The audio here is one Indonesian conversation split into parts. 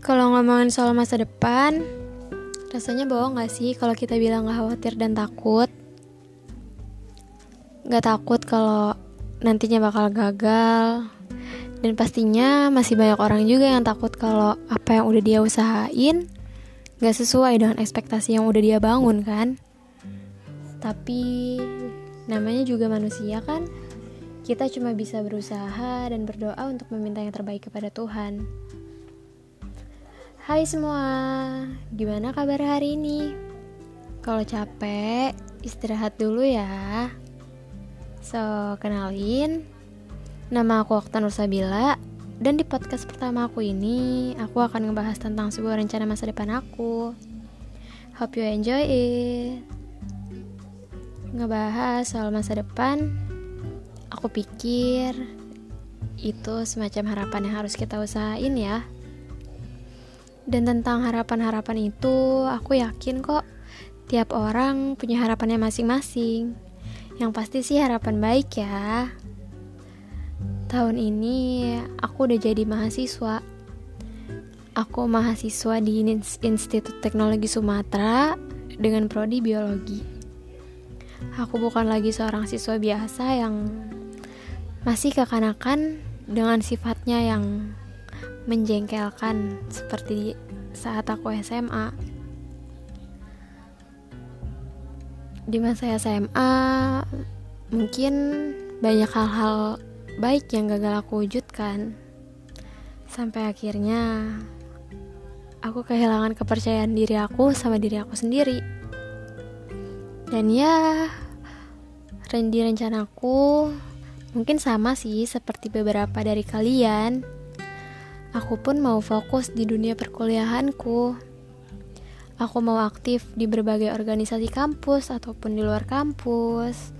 Ngomongin soal masa depan, rasanya bohong gak sih kalau kita bilang gak khawatir dan takut? Gak takut kalau nantinya bakal gagal, dan pastinya masih banyak orang juga yang takut kalau apa yang udah dia usahain gak sesuai dengan ekspektasi yang udah dia bangun kan? Tapi namanya juga manusia kan? Kita cuma bisa berusaha dan berdoa untuk meminta yang terbaik kepada Tuhan. Hai semua, gimana kabar hari ini? Kalau capek, istirahat dulu ya. So, kenalin, nama aku Okta Nursabila dan di podcast pertama aku ini, aku akan ngebahas tentang sebuah rencana masa depan aku. Hope you enjoy it. Ngebahas soal masa depan, aku pikir itu semacam harapan yang harus kita usahain ya. Dan tentang harapan-harapan itu, aku yakin kok tiap orang punya harapannya masing-masing. Yang pasti sih harapan baik ya. Tahun ini aku udah jadi mahasiswa. Aku mahasiswa di Institut Teknologi Sumatera dengan prodi biologi. Aku bukan lagi seorang siswa biasa yang masih kekanakan dengan sifatnya yang menjengkelkan seperti saat aku SMA. Di masa SMA, mungkin banyak hal-hal baik yang gagal aku wujudkan. Sampai akhirnya aku kehilangan kepercayaan diri aku sama diri aku sendiri. Dan ya, di rencanaku mungkin sama sih seperti beberapa dari kalian Aku pun mau fokus di dunia perkuliahanku. Aku mau aktif di berbagai organisasi kampus ataupun di luar kampus.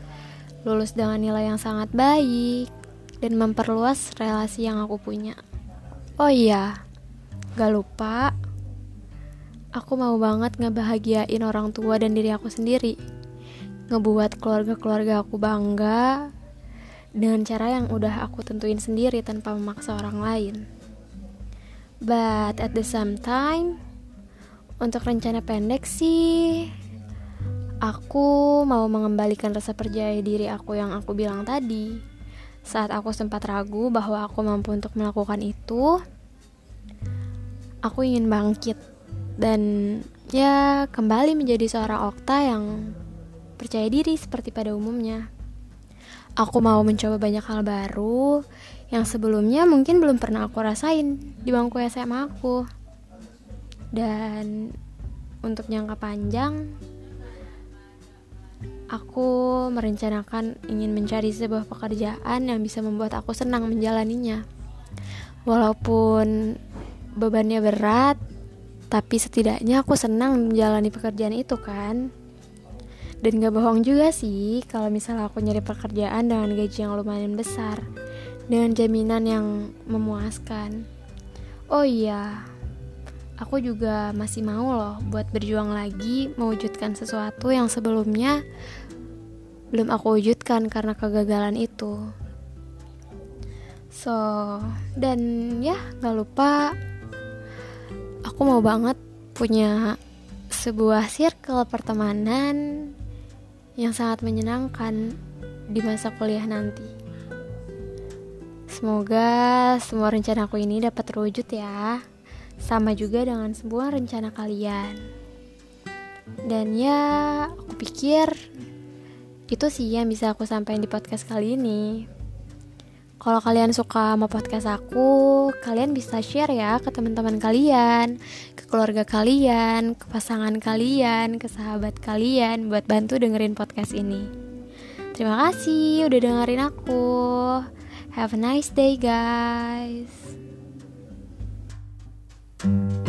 Lulus dengan nilai yang sangat baik dan memperluas relasi yang aku punya. Oh iya, gak lupa, aku mau banget ngebahagiain orang tua dan diri aku sendiri. Ngebuat keluarga-keluarga aku bangga dengan cara yang udah aku tentuin sendiri tanpa memaksa orang lain. But at the same time, untuk rencana pendek sih, aku mau mengembalikan rasa percaya diri aku yang aku bilang tadi. Saat aku sempat ragu bahwa aku mampu untuk melakukan itu, aku ingin bangkit dan ya kembali menjadi seorang Okta yang percaya diri seperti pada umumnya. Aku mau mencoba banyak hal baru yang sebelumnya mungkin belum pernah aku rasain di bangku SMA aku. Dan untuk jangka panjang, aku merencanakan ingin mencari sebuah pekerjaan yang bisa membuat aku senang menjalaninya. Walaupun bebannya berat, tapi setidaknya aku senang menjalani pekerjaan itu kan. Dan gak bohong juga sih kalau misalnya aku nyari pekerjaan dengan gaji yang lumayan besar dengan jaminan yang memuaskan. Oh iya, aku juga masih mau loh buat berjuang lagi mewujudkan sesuatu yang sebelumnya belum aku wujudkan karena kegagalan itu. So, dan ya gak lupa aku mau banget punya sebuah circle pertemanan yang sangat menyenangkan di masa kuliah nanti. Semoga semua rencana aku ini dapat terwujud ya. Sama juga dengan semua rencana kalian. Dan ya, aku pikir itu sih yang bisa aku sampaikan di podcast kali ini. Kalau kalian suka sama podcast aku, kalian bisa share ya ke teman-teman kalian, ke keluarga kalian, ke pasangan kalian, ke sahabat kalian buat bantu dengerin podcast ini. Terima kasih udah dengerin aku. Have a nice day, guys. thank you